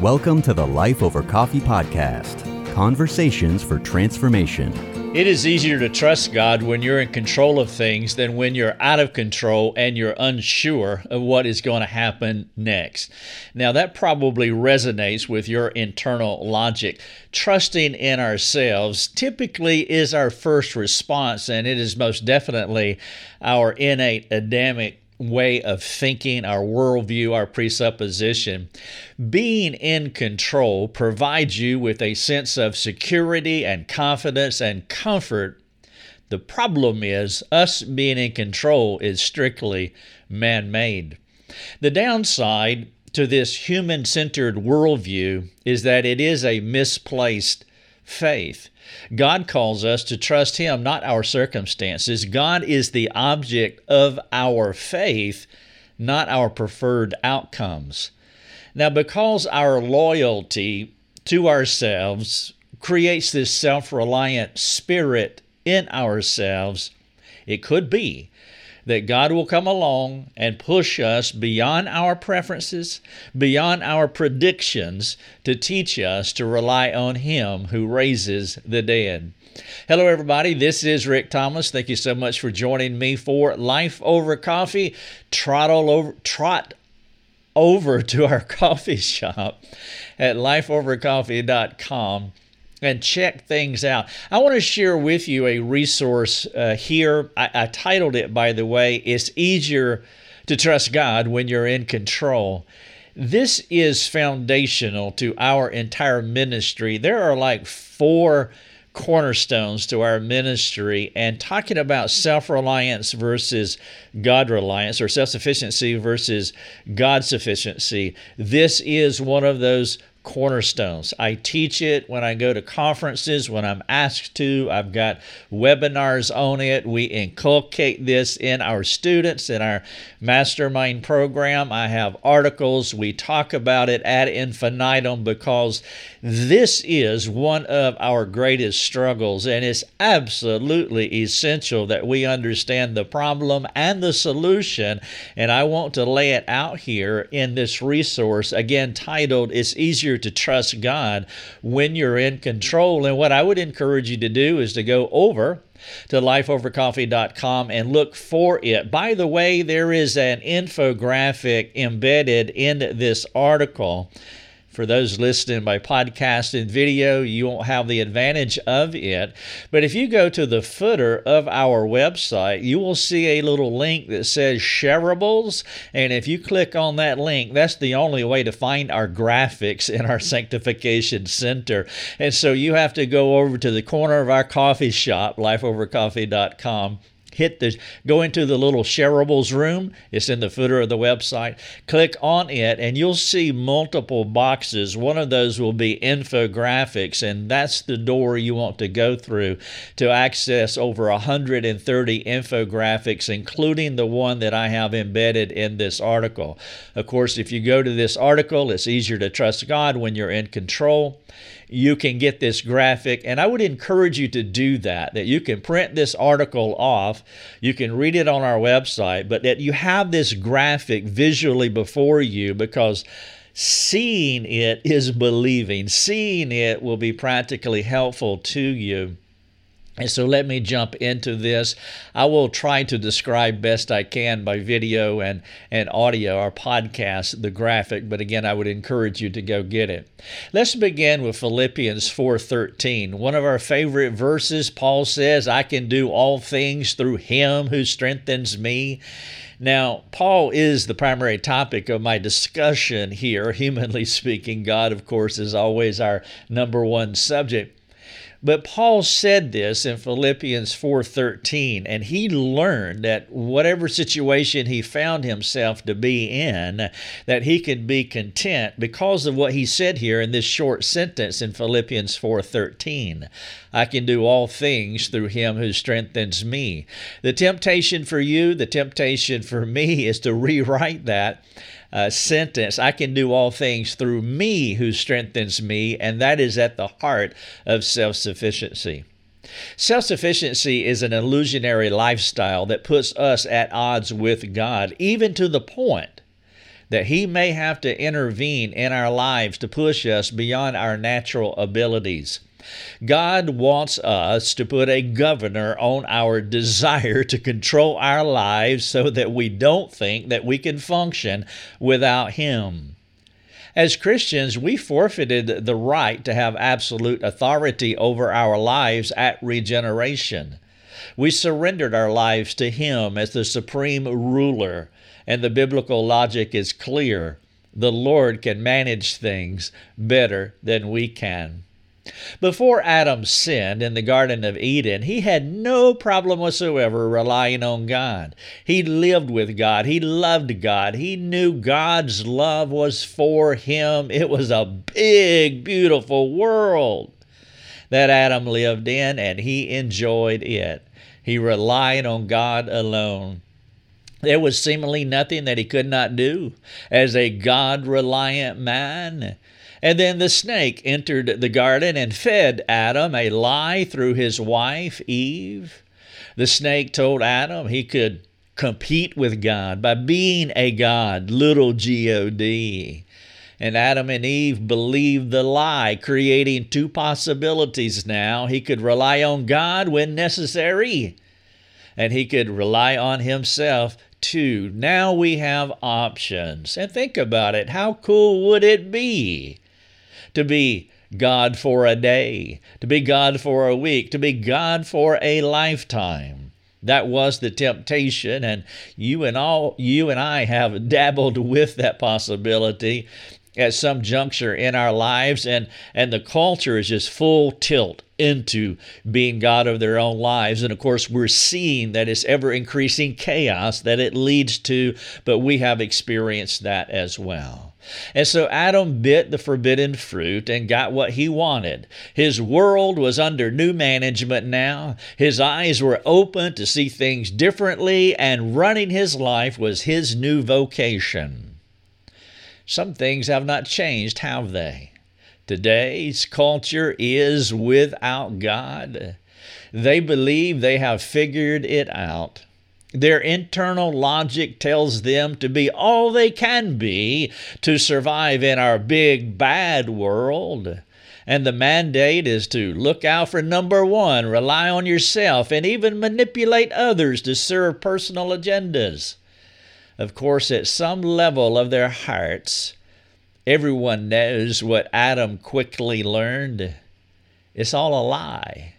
Welcome to the Life Over Coffee podcast conversations for transformation. It is easier to trust God when you're in control of things than when you're out of control and you're unsure of what is going to happen next. Now, that probably resonates with your internal logic. Trusting in ourselves typically is our first response, and it is most definitely our innate Adamic way of thinking, our worldview, our presupposition. Being in control provides you with a sense of security and confidence and comfort. The problem is, us being in control is strictly man made. The downside to this human centered worldview is that it is a misplaced faith. God calls us to trust Him, not our circumstances. God is the object of our faith, not our preferred outcomes. Now, because our loyalty to ourselves creates this self reliant spirit in ourselves, it could be that God will come along and push us beyond our preferences, beyond our predictions, to teach us to rely on Him who raises the dead. Hello, everybody. This is Rick Thomas. Thank you so much for joining me for Life Over Coffee. Trot all over, trot over to our coffee shop at lifeovercoffee.com and check things out. I want to share with you a resource uh, here. I, I titled it, by the way, It's Easier to Trust God When You're in Control. This is foundational to our entire ministry. There are like four cornerstones to our ministry and talking about self reliance versus God reliance or self sufficiency versus God sufficiency. This is one of those cornerstones. I teach it when I go to conferences, when I'm asked to. I've got webinars on it. We inculcate this in our students in our mastermind program. I have articles. We talk about it ad infinitum because this is one of our greatest struggles, and it's absolutely essential that we understand the problem and the solution. And I want to lay it out here in this resource, again titled It's Easier to Trust God When You're in Control. And what I would encourage you to do is to go over to lifeovercoffee.com and look for it. By the way, there is an infographic embedded in this article for those listening by podcast and video, you won't have the advantage of it. But if you go to the footer of our website, you will see a little link that says shareables. And if you click on that link, that's the only way to find our graphics in our sanctification center. And so you have to go over to the corner of our coffee shop, lifeovercoffee.com hit the go into the little shareables room. It's in the footer of the website. Click on it and you'll see multiple boxes. One of those will be infographics and that's the door you want to go through to access over 130 infographics including the one that i have embedded in this article. Of course if you go to this article it's easier to trust god when you're in control you can get this graphic. And I would encourage you to do that, that you can print this article off, you can read it on our website, but that you have this graphic visually before you because seeing it is believing. Seeing it will be practically helpful to you. And so let me jump into this. I will try to describe best I can by video and, and audio, our podcast, the graphic, but again, I would encourage you to go get it. Let's begin with Philippians 4:13. One of our favorite verses, Paul says, I can do all things through him who strengthens me. Now, Paul is the primary topic of my discussion here, humanly speaking. God, of course, is always our number one subject. But Paul said this in Philippians 4:13 and he learned that whatever situation he found himself to be in that he could be content because of what he said here in this short sentence in Philippians 4:13. I can do all things through him who strengthens me. The temptation for you, the temptation for me is to rewrite that uh, sentence I can do all things through me who strengthens me, and that is at the heart of self sufficiency. Self sufficiency is an illusionary lifestyle that puts us at odds with God, even to the point that He may have to intervene in our lives to push us beyond our natural abilities. God wants us to put a governor on our desire to control our lives so that we don't think that we can function without Him. As Christians, we forfeited the right to have absolute authority over our lives at regeneration. We surrendered our lives to Him as the supreme ruler, and the biblical logic is clear. The Lord can manage things better than we can. Before Adam sinned in the Garden of Eden, he had no problem whatsoever relying on God. He lived with God. He loved God. He knew God's love was for him. It was a big, beautiful world that Adam lived in, and he enjoyed it. He relied on God alone. There was seemingly nothing that he could not do as a God reliant man. And then the snake entered the garden and fed Adam a lie through his wife, Eve. The snake told Adam he could compete with God by being a God, little G O D. And Adam and Eve believed the lie, creating two possibilities now. He could rely on God when necessary, and he could rely on himself too. Now we have options. And think about it how cool would it be to be God for a day, to be God for a week, to be God for a lifetime. That was the temptation, and you and all you and I have dabbled with that possibility at some juncture in our lives, and and the culture is just full tilt into being God of their own lives. And of course, we're seeing that it's ever increasing chaos that it leads to, but we have experienced that as well. And so Adam bit the forbidden fruit and got what he wanted. His world was under new management now. His eyes were open to see things differently, and running his life was his new vocation. Some things have not changed, have they? Today's culture is without God. They believe they have figured it out. Their internal logic tells them to be all they can be to survive in our big bad world. And the mandate is to look out for number one, rely on yourself, and even manipulate others to serve personal agendas. Of course, at some level of their hearts, Everyone knows what Adam quickly learned. It's all a lie.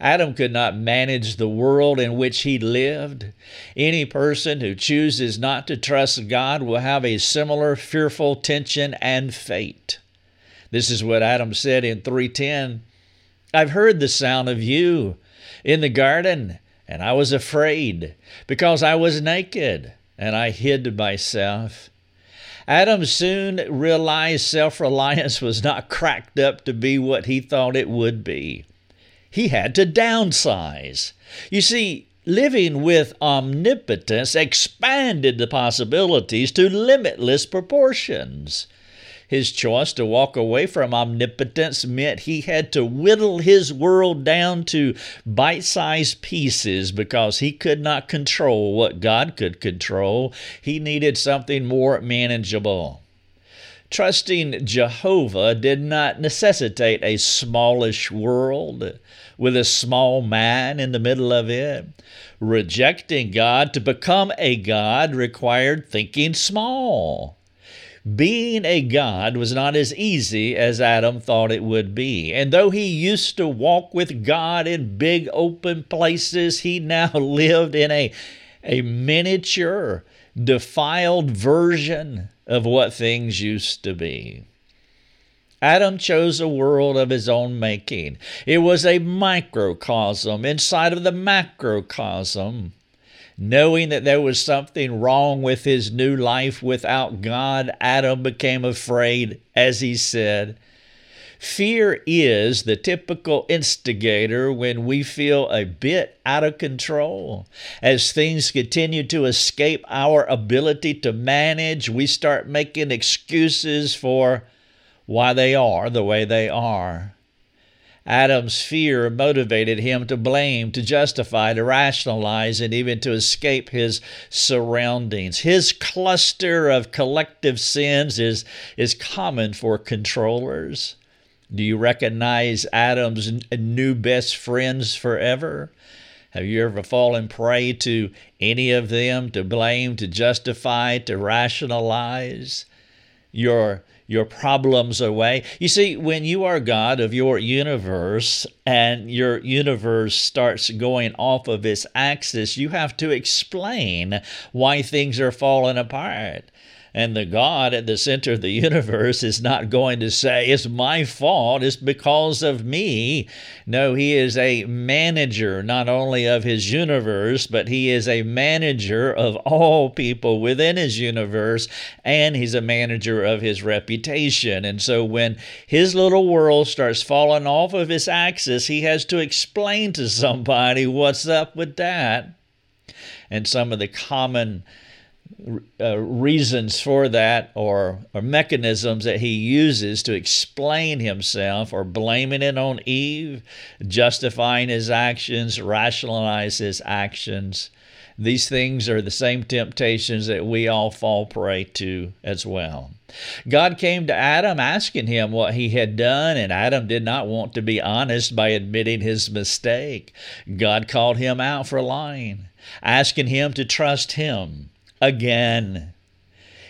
Adam could not manage the world in which he lived. Any person who chooses not to trust God will have a similar fearful tension and fate. This is what Adam said in 310. I've heard the sound of you in the garden, and I was afraid because I was naked, and I hid myself. Adam soon realized self reliance was not cracked up to be what he thought it would be. He had to downsize. You see, living with omnipotence expanded the possibilities to limitless proportions. His choice to walk away from omnipotence meant he had to whittle his world down to bite sized pieces because he could not control what God could control. He needed something more manageable. Trusting Jehovah did not necessitate a smallish world with a small man in the middle of it. Rejecting God to become a God required thinking small. Being a God was not as easy as Adam thought it would be. And though he used to walk with God in big open places, he now lived in a, a miniature, defiled version of what things used to be. Adam chose a world of his own making. It was a microcosm inside of the macrocosm. Knowing that there was something wrong with his new life without God, Adam became afraid, as he said. Fear is the typical instigator when we feel a bit out of control. As things continue to escape our ability to manage, we start making excuses for why they are the way they are. Adam's fear motivated him to blame, to justify, to rationalize, and even to escape his surroundings. His cluster of collective sins is, is common for controllers. Do you recognize Adam's new best friends forever? Have you ever fallen prey to any of them to blame, to justify, to rationalize your your problems away? You see, when you are God of your universe and your universe starts going off of its axis, you have to explain why things are falling apart. And the God at the center of the universe is not going to say, It's my fault, it's because of me. No, He is a manager not only of His universe, but He is a manager of all people within His universe, and He's a manager of His reputation. And so when His little world starts falling off of its axis, He has to explain to somebody what's up with that. And some of the common uh, reasons for that or, or mechanisms that he uses to explain himself or blaming it on Eve, justifying his actions, rationalize his actions. These things are the same temptations that we all fall prey to as well. God came to Adam asking him what he had done, and Adam did not want to be honest by admitting his mistake. God called him out for lying, asking him to trust him again.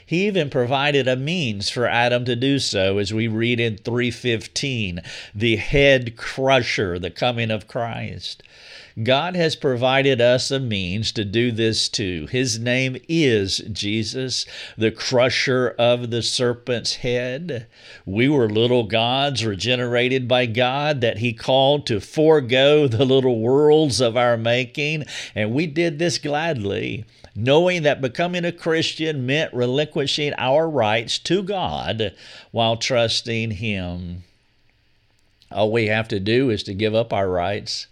He even provided a means for Adam to do so as we read in 315, the head crusher, the coming of Christ. God has provided us a means to do this too. His name is Jesus, the crusher of the serpent's head. We were little gods regenerated by God that He called to forego the little worlds of our making, and we did this gladly knowing that becoming a Christian meant relinquishing our rights to God while trusting Him. All we have to do is to give up our rights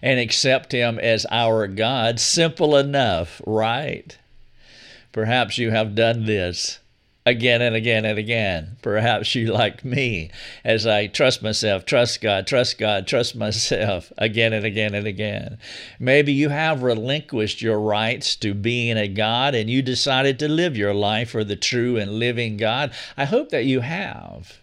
and accept Him as our God. Simple enough, right? Perhaps you have done this again and again and again. Perhaps you, like me, as I trust myself, trust God, trust God, trust myself again and again and again. Maybe you have relinquished your rights to being a God and you decided to live your life for the true and living God. I hope that you have.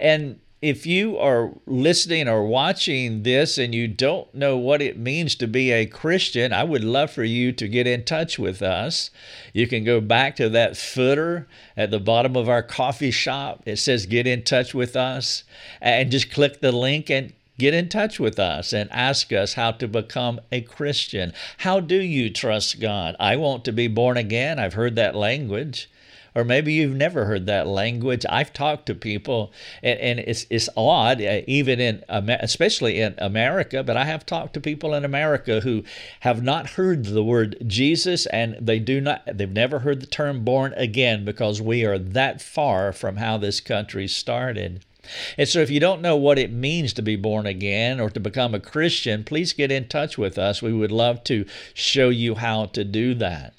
And if you are listening or watching this and you don't know what it means to be a Christian, I would love for you to get in touch with us. You can go back to that footer at the bottom of our coffee shop. It says Get in touch with us, and just click the link and get in touch with us and ask us how to become a Christian. How do you trust God? I want to be born again. I've heard that language or maybe you've never heard that language. I've talked to people, and, and it's it's odd, uh, even in especially in America. But I have talked to people in America who have not heard the word Jesus, and they do not. They've never heard the term "born again" because we are that far from how this country started. And so, if you don't know what it means to be born again or to become a Christian, please get in touch with us. We would love to show you how to do that.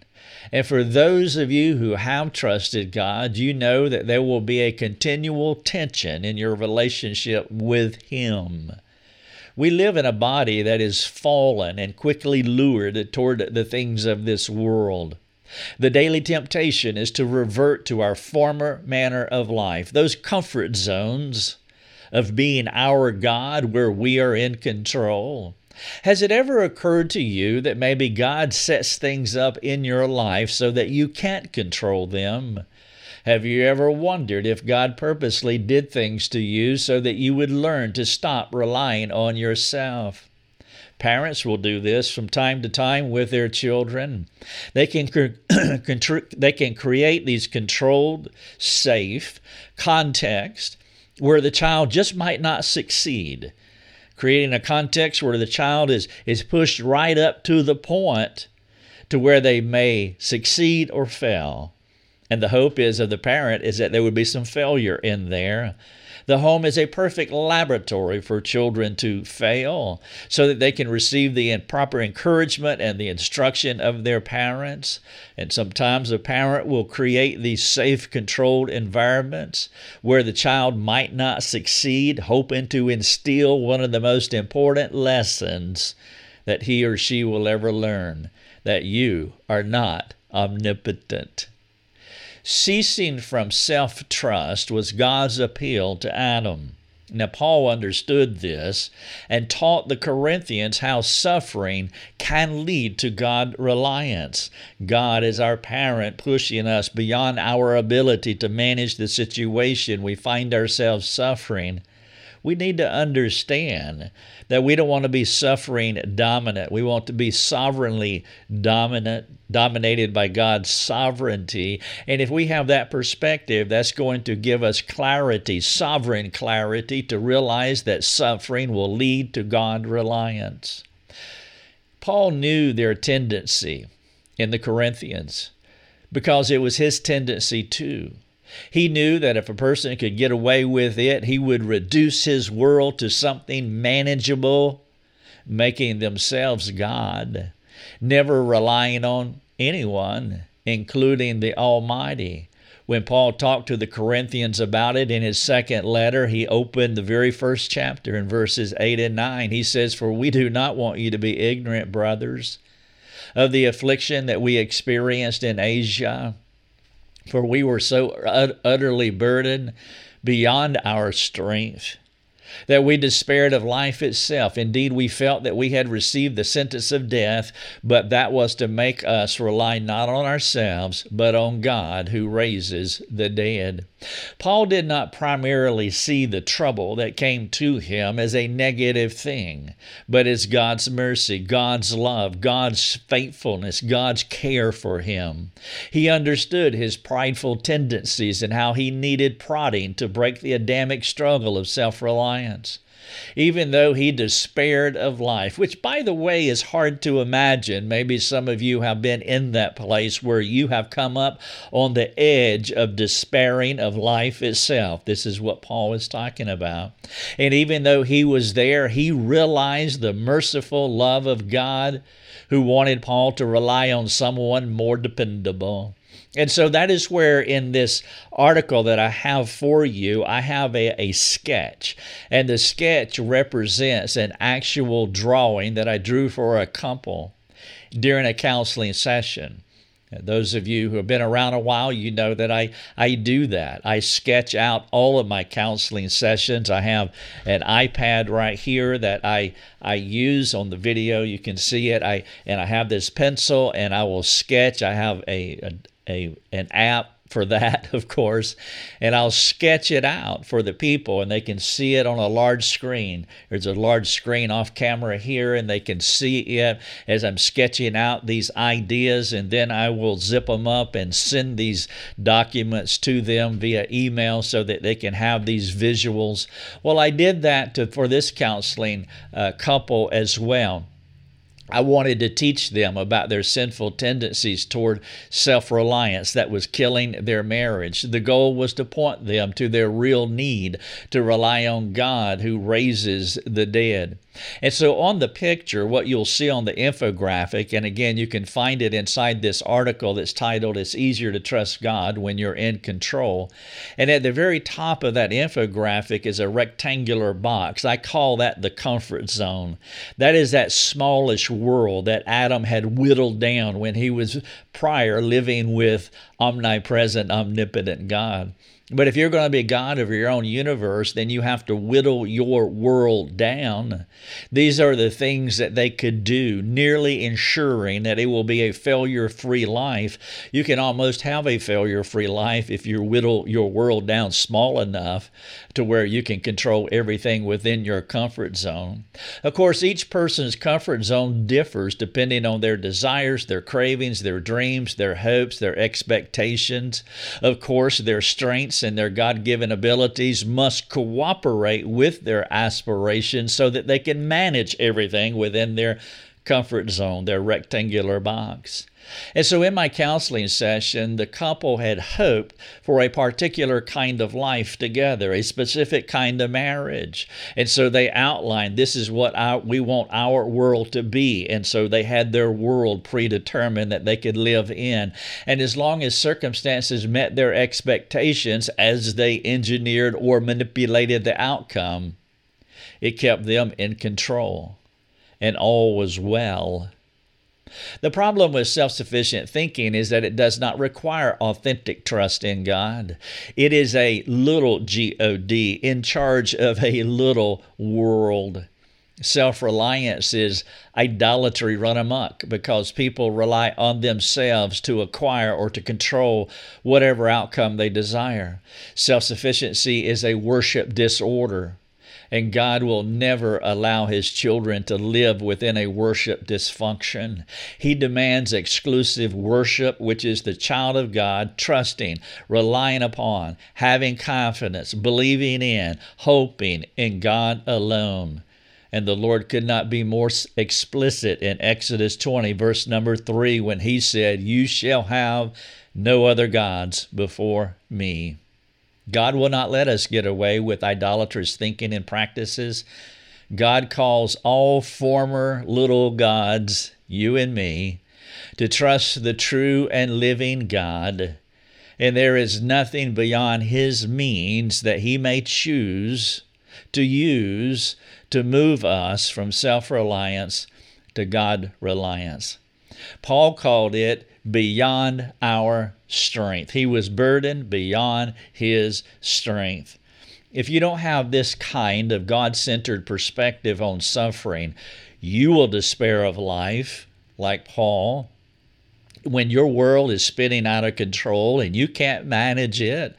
And for those of you who have trusted God, you know that there will be a continual tension in your relationship with Him. We live in a body that is fallen and quickly lured toward the things of this world. The daily temptation is to revert to our former manner of life, those comfort zones of being our God where we are in control. Has it ever occurred to you that maybe God sets things up in your life so that you can't control them? Have you ever wondered if God purposely did things to you so that you would learn to stop relying on yourself? Parents will do this from time to time with their children. They can, they can create these controlled, safe context where the child just might not succeed creating a context where the child is, is pushed right up to the point to where they may succeed or fail. And the hope is of the parent is that there would be some failure in there. The home is a perfect laboratory for children to fail so that they can receive the proper encouragement and the instruction of their parents. And sometimes a parent will create these safe, controlled environments where the child might not succeed, hoping to instill one of the most important lessons that he or she will ever learn that you are not omnipotent. Ceasing from self trust was God's appeal to Adam. Now, Paul understood this and taught the Corinthians how suffering can lead to God reliance. God is our parent, pushing us beyond our ability to manage the situation we find ourselves suffering we need to understand that we don't want to be suffering dominant. We want to be sovereignly dominant, dominated by God's sovereignty. And if we have that perspective, that's going to give us clarity, sovereign clarity, to realize that suffering will lead to God reliance. Paul knew their tendency in the Corinthians because it was his tendency too. He knew that if a person could get away with it, he would reduce his world to something manageable, making themselves God, never relying on anyone, including the Almighty. When Paul talked to the Corinthians about it in his second letter, he opened the very first chapter in verses 8 and 9. He says, For we do not want you to be ignorant, brothers, of the affliction that we experienced in Asia for we were so utterly burdened beyond our strength that we despaired of life itself. Indeed, we felt that we had received the sentence of death, but that was to make us rely not on ourselves, but on God who raises the dead. Paul did not primarily see the trouble that came to him as a negative thing, but as God's mercy, God's love, God's faithfulness, God's care for him. He understood his prideful tendencies and how he needed prodding to break the Adamic struggle of self reliance even though he despaired of life, which, by the way, is hard to imagine. Maybe some of you have been in that place where you have come up on the edge of despairing of life itself. This is what Paul is talking about. And even though he was there, he realized the merciful love of God who wanted Paul to rely on someone more dependable. And so that is where, in this article that I have for you, I have a, a sketch. And the sketch represents an actual drawing that I drew for a couple during a counseling session. Those of you who have been around a while, you know that I, I do that. I sketch out all of my counseling sessions. I have an iPad right here that I, I use on the video. You can see it. I and I have this pencil and I will sketch. I have a, a a an app for that, of course, and I'll sketch it out for the people and they can see it on a large screen. There's a large screen off camera here and they can see it as I'm sketching out these ideas and then I will zip them up and send these documents to them via email so that they can have these visuals. Well, I did that to, for this counseling uh, couple as well. I wanted to teach them about their sinful tendencies toward self reliance that was killing their marriage. The goal was to point them to their real need to rely on God who raises the dead. And so on the picture, what you'll see on the infographic, and again, you can find it inside this article that's titled It's Easier to Trust God When You're in Control. And at the very top of that infographic is a rectangular box. I call that the comfort zone. That is that smallish world that Adam had whittled down when he was prior living with omnipresent, omnipotent God. But if you're going to be God of your own universe, then you have to whittle your world down. These are the things that they could do, nearly ensuring that it will be a failure free life. You can almost have a failure free life if you whittle your world down small enough to where you can control everything within your comfort zone. Of course, each person's comfort zone differs depending on their desires, their cravings, their dreams, their hopes, their expectations. Of course, their strengths and their God given abilities must cooperate with their aspirations so that they can manage everything within their comfort zone, their rectangular box. And so, in my counseling session, the couple had hoped for a particular kind of life together, a specific kind of marriage. And so they outlined this is what we want our world to be. And so they had their world predetermined that they could live in. And as long as circumstances met their expectations as they engineered or manipulated the outcome, it kept them in control. And all was well the problem with self sufficient thinking is that it does not require authentic trust in God. It is a little God in charge of a little world. Self reliance is idolatry run amok because people rely on themselves to acquire or to control whatever outcome they desire. Self sufficiency is a worship disorder and God will never allow his children to live within a worship dysfunction. He demands exclusive worship, which is the child of God trusting, relying upon, having confidence, believing in, hoping in God alone. And the Lord could not be more explicit in Exodus 20, verse number 3, when he said, You shall have no other gods before me. God will not let us get away with idolatrous thinking and practices. God calls all former little gods, you and me, to trust the true and living God. And there is nothing beyond His means that He may choose to use to move us from self reliance to God reliance. Paul called it beyond our strength. He was burdened beyond his strength. If you don't have this kind of God centered perspective on suffering, you will despair of life, like Paul. When your world is spinning out of control and you can't manage it,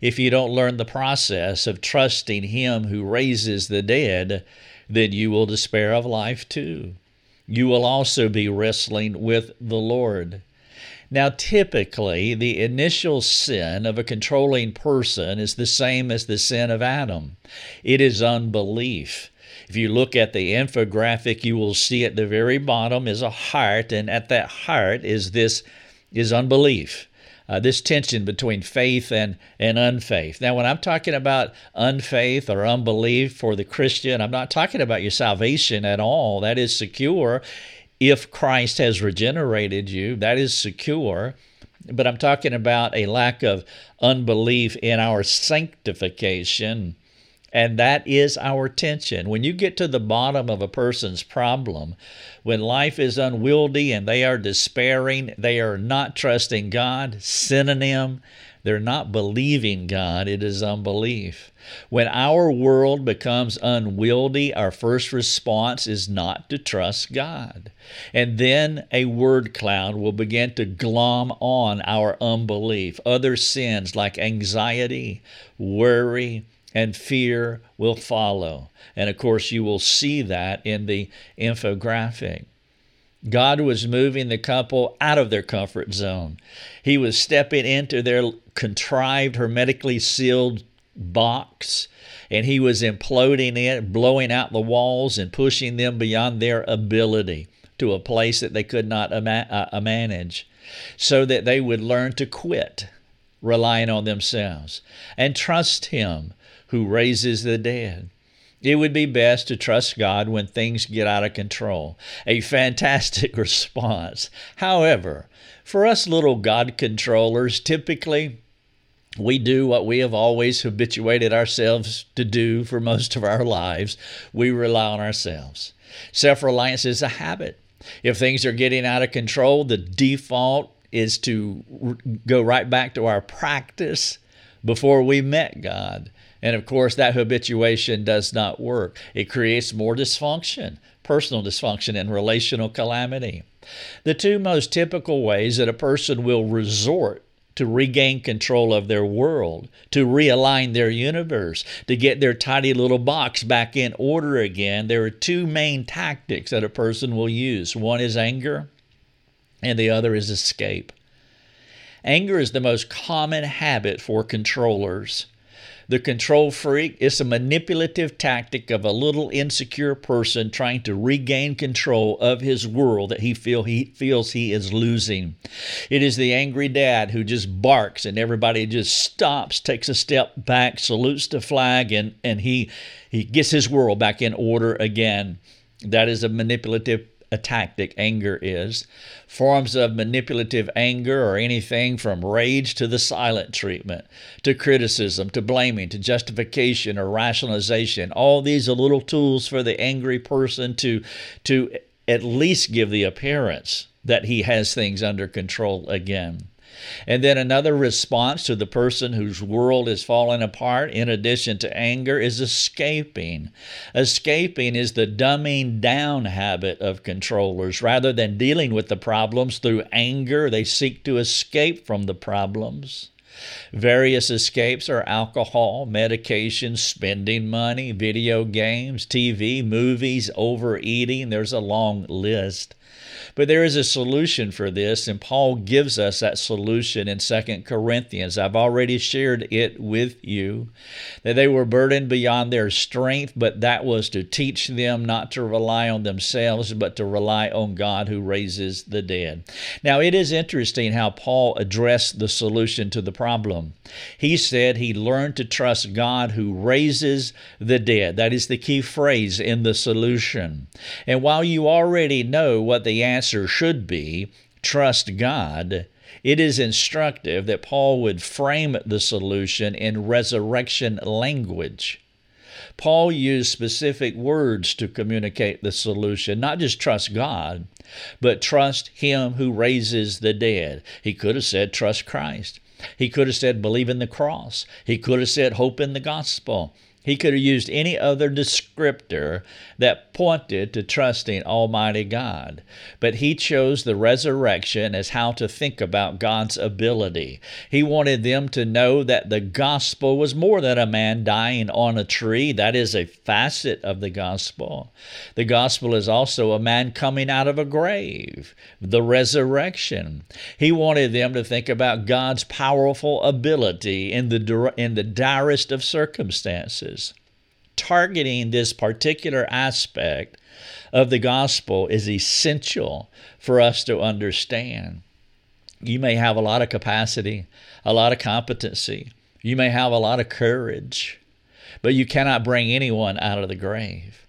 if you don't learn the process of trusting Him who raises the dead, then you will despair of life too. You will also be wrestling with the Lord. Now, typically, the initial sin of a controlling person is the same as the sin of Adam it is unbelief. If you look at the infographic, you will see at the very bottom is a heart, and at that heart is this is unbelief. Uh, this tension between faith and, and unfaith. Now, when I'm talking about unfaith or unbelief for the Christian, I'm not talking about your salvation at all. That is secure if Christ has regenerated you, that is secure. But I'm talking about a lack of unbelief in our sanctification. And that is our tension. When you get to the bottom of a person's problem, when life is unwieldy and they are despairing, they are not trusting God, synonym, they're not believing God, it is unbelief. When our world becomes unwieldy, our first response is not to trust God. And then a word cloud will begin to glom on our unbelief. Other sins like anxiety, worry, and fear will follow. And of course, you will see that in the infographic. God was moving the couple out of their comfort zone. He was stepping into their contrived, hermetically sealed box, and he was imploding it, blowing out the walls, and pushing them beyond their ability to a place that they could not uh, manage, so that they would learn to quit relying on themselves and trust Him who raises the dead. It would be best to trust God when things get out of control. A fantastic response. However, for us little God controllers, typically we do what we have always habituated ourselves to do for most of our lives. We rely on ourselves. Self reliance is a habit. If things are getting out of control, the default is to go right back to our practice before we met God. And of course, that habituation does not work. It creates more dysfunction, personal dysfunction, and relational calamity. The two most typical ways that a person will resort to regain control of their world, to realign their universe, to get their tidy little box back in order again, there are two main tactics that a person will use one is anger, and the other is escape. Anger is the most common habit for controllers. The control freak is a manipulative tactic of a little insecure person trying to regain control of his world that he feel he feels he is losing. It is the angry dad who just barks and everybody just stops, takes a step back, salutes the flag, and, and he he gets his world back in order again. That is a manipulative a tactic anger is. Forms of manipulative anger are anything from rage to the silent treatment, to criticism, to blaming, to justification or rationalization. All these are little tools for the angry person to, to at least give the appearance that he has things under control again. And then another response to the person whose world is falling apart, in addition to anger, is escaping. Escaping is the dumbing down habit of controllers. Rather than dealing with the problems through anger, they seek to escape from the problems. Various escapes are alcohol, medication, spending money, video games, TV, movies, overeating. There's a long list. But there is a solution for this, and Paul gives us that solution in 2 Corinthians. I've already shared it with you that they were burdened beyond their strength, but that was to teach them not to rely on themselves, but to rely on God who raises the dead. Now, it is interesting how Paul addressed the solution to the problem. He said he learned to trust God who raises the dead. That is the key phrase in the solution. And while you already know what the answer should be, trust God, it is instructive that Paul would frame the solution in resurrection language. Paul used specific words to communicate the solution, not just trust God, but trust Him who raises the dead. He could have said, trust Christ. He could have said, believe in the cross. He could have said, hope in the gospel. He could have used any other descriptor that pointed to trusting Almighty God, but he chose the resurrection as how to think about God's ability. He wanted them to know that the gospel was more than a man dying on a tree. That is a facet of the gospel. The gospel is also a man coming out of a grave, the resurrection. He wanted them to think about God's powerful ability in the, in the direst of circumstances targeting this particular aspect of the gospel is essential for us to understand. You may have a lot of capacity, a lot of competency, you may have a lot of courage, but you cannot bring anyone out of the grave.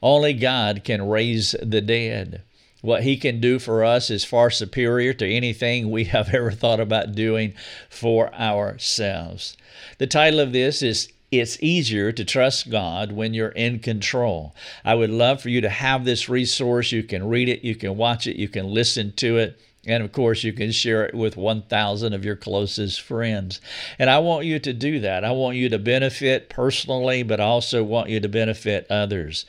Only God can raise the dead. What He can do for us is far superior to anything we have ever thought about doing for ourselves. The title of this is it's easier to trust God when you're in control. I would love for you to have this resource. You can read it, you can watch it, you can listen to it. And of course, you can share it with 1,000 of your closest friends. And I want you to do that. I want you to benefit personally, but I also want you to benefit others.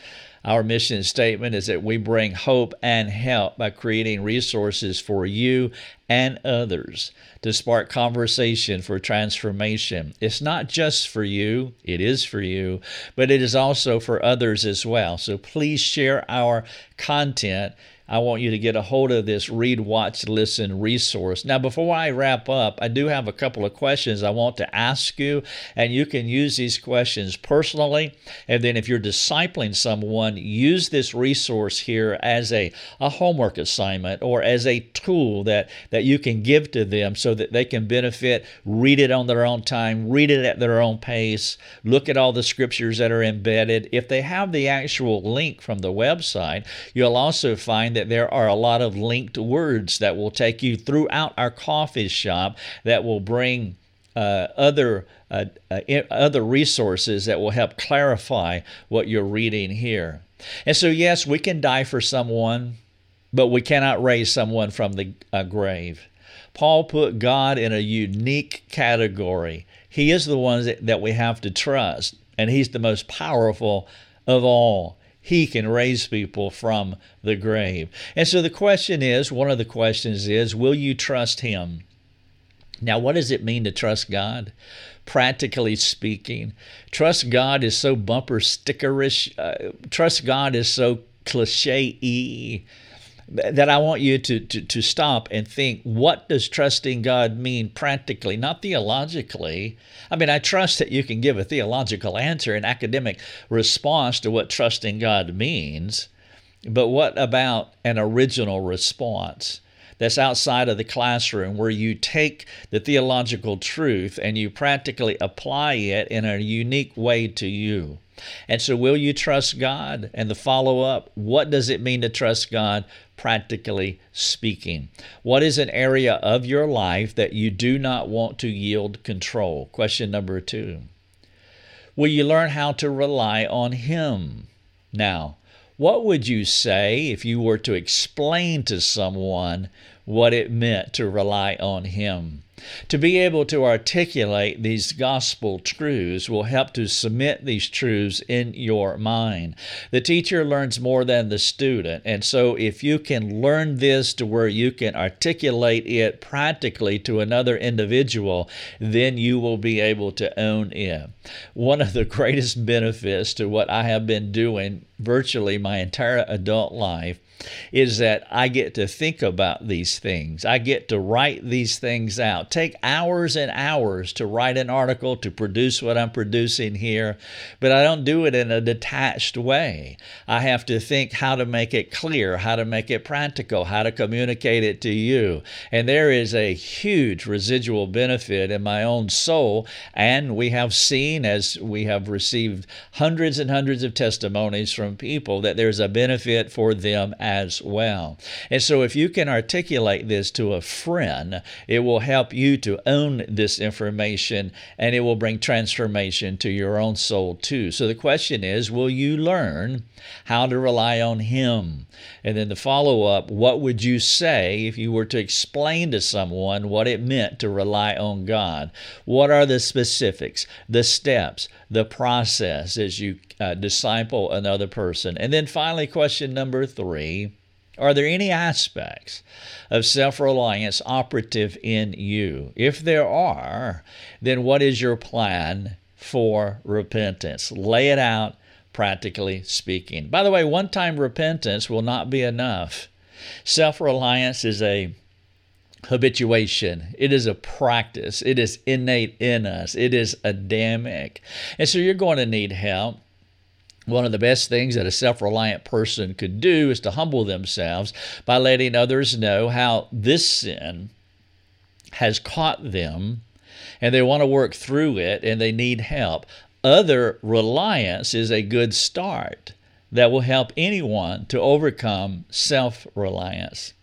Our mission statement is that we bring hope and help by creating resources for you and others to spark conversation for transformation. It's not just for you, it is for you, but it is also for others as well. So please share our content I want you to get a hold of this Read, Watch, Listen resource. Now, before I wrap up, I do have a couple of questions I want to ask you, and you can use these questions personally. And then, if you're discipling someone, use this resource here as a, a homework assignment or as a tool that, that you can give to them so that they can benefit. Read it on their own time, read it at their own pace, look at all the scriptures that are embedded. If they have the actual link from the website, you'll also find find that there are a lot of linked words that will take you throughout our coffee shop that will bring uh, other uh, uh, other resources that will help clarify what you're reading here. And so, yes, we can die for someone, but we cannot raise someone from the uh, grave. Paul put God in a unique category. He is the one that we have to trust, and He's the most powerful of all. He can raise people from the grave. And so the question is one of the questions is will you trust Him? Now, what does it mean to trust God? Practically speaking, trust God is so bumper stickerish. Uh, trust God is so cliche. That I want you to, to, to stop and think what does trusting God mean practically, not theologically? I mean, I trust that you can give a theological answer, an academic response to what trusting God means, but what about an original response? that's outside of the classroom where you take the theological truth and you practically apply it in a unique way to you. And so, will you trust God? And the follow up what does it mean to trust God, practically speaking? What is an area of your life that you do not want to yield control? Question number two Will you learn how to rely on Him? Now, what would you say if you were to explain to someone what it meant to rely on Him? To be able to articulate these gospel truths will help to cement these truths in your mind. The teacher learns more than the student, and so if you can learn this to where you can articulate it practically to another individual, then you will be able to own it. One of the greatest benefits to what I have been doing virtually my entire adult life is that I get to think about these things. I get to write these things out. Take hours and hours to write an article, to produce what I'm producing here, but I don't do it in a detached way. I have to think how to make it clear, how to make it practical, how to communicate it to you. And there is a huge residual benefit in my own soul. And we have seen, as we have received hundreds and hundreds of testimonies from people, that there's a benefit for them as well. And so, if you can articulate this to a friend, it will help you to own this information and it will bring transformation to your own soul too. So, the question is will you learn how to rely on Him? And then the follow up what would you say if you were to explain to someone what it meant to rely on God? What are the specifics, the steps, the process as you uh, disciple another person? And then finally, question number three are there any aspects of self reliance operative in you? If there are, then what is your plan for repentance? Lay it out, practically speaking. By the way, one time repentance will not be enough. Self reliance is a habituation. It is a practice. It is innate in us. It is Adamic. And so you're going to need help. One of the best things that a self reliant person could do is to humble themselves by letting others know how this sin has caught them and they want to work through it and they need help. Other reliance is a good start that will help anyone to overcome self reliance.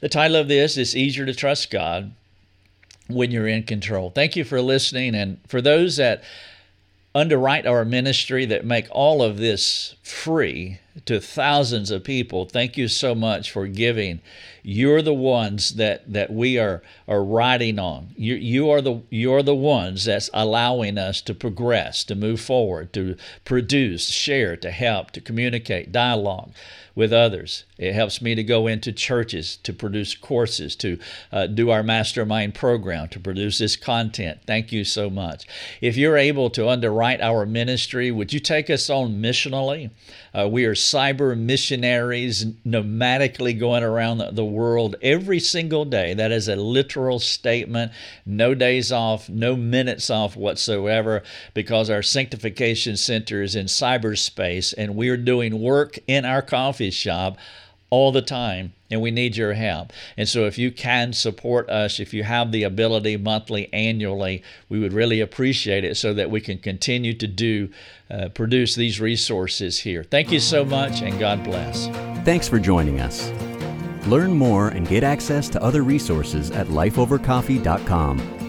The title of this is Easier to Trust God when you're in control. Thank you for listening. And for those that underwrite our ministry that make all of this free to thousands of people. Thank you so much for giving. You're the ones that, that we are, are riding on. You, you are the you're the ones that's allowing us to progress, to move forward, to produce, share, to help, to communicate, dialogue with others. It helps me to go into churches to produce courses, to uh, do our mastermind program, to produce this content. Thank you so much. If you're able to underwrite our ministry, would you take us on missionally? Uh, we are cyber missionaries, nomadically going around the, world every single day. That is a literal statement. No days off, no minutes off whatsoever, because our sanctification center is in cyberspace and we're doing work in our coffee shop all the time, and we need your help. And so, if you can support us, if you have the ability monthly, annually, we would really appreciate it so that we can continue to do, uh, produce these resources here. Thank you so much, and God bless. Thanks for joining us. Learn more and get access to other resources at lifeovercoffee.com.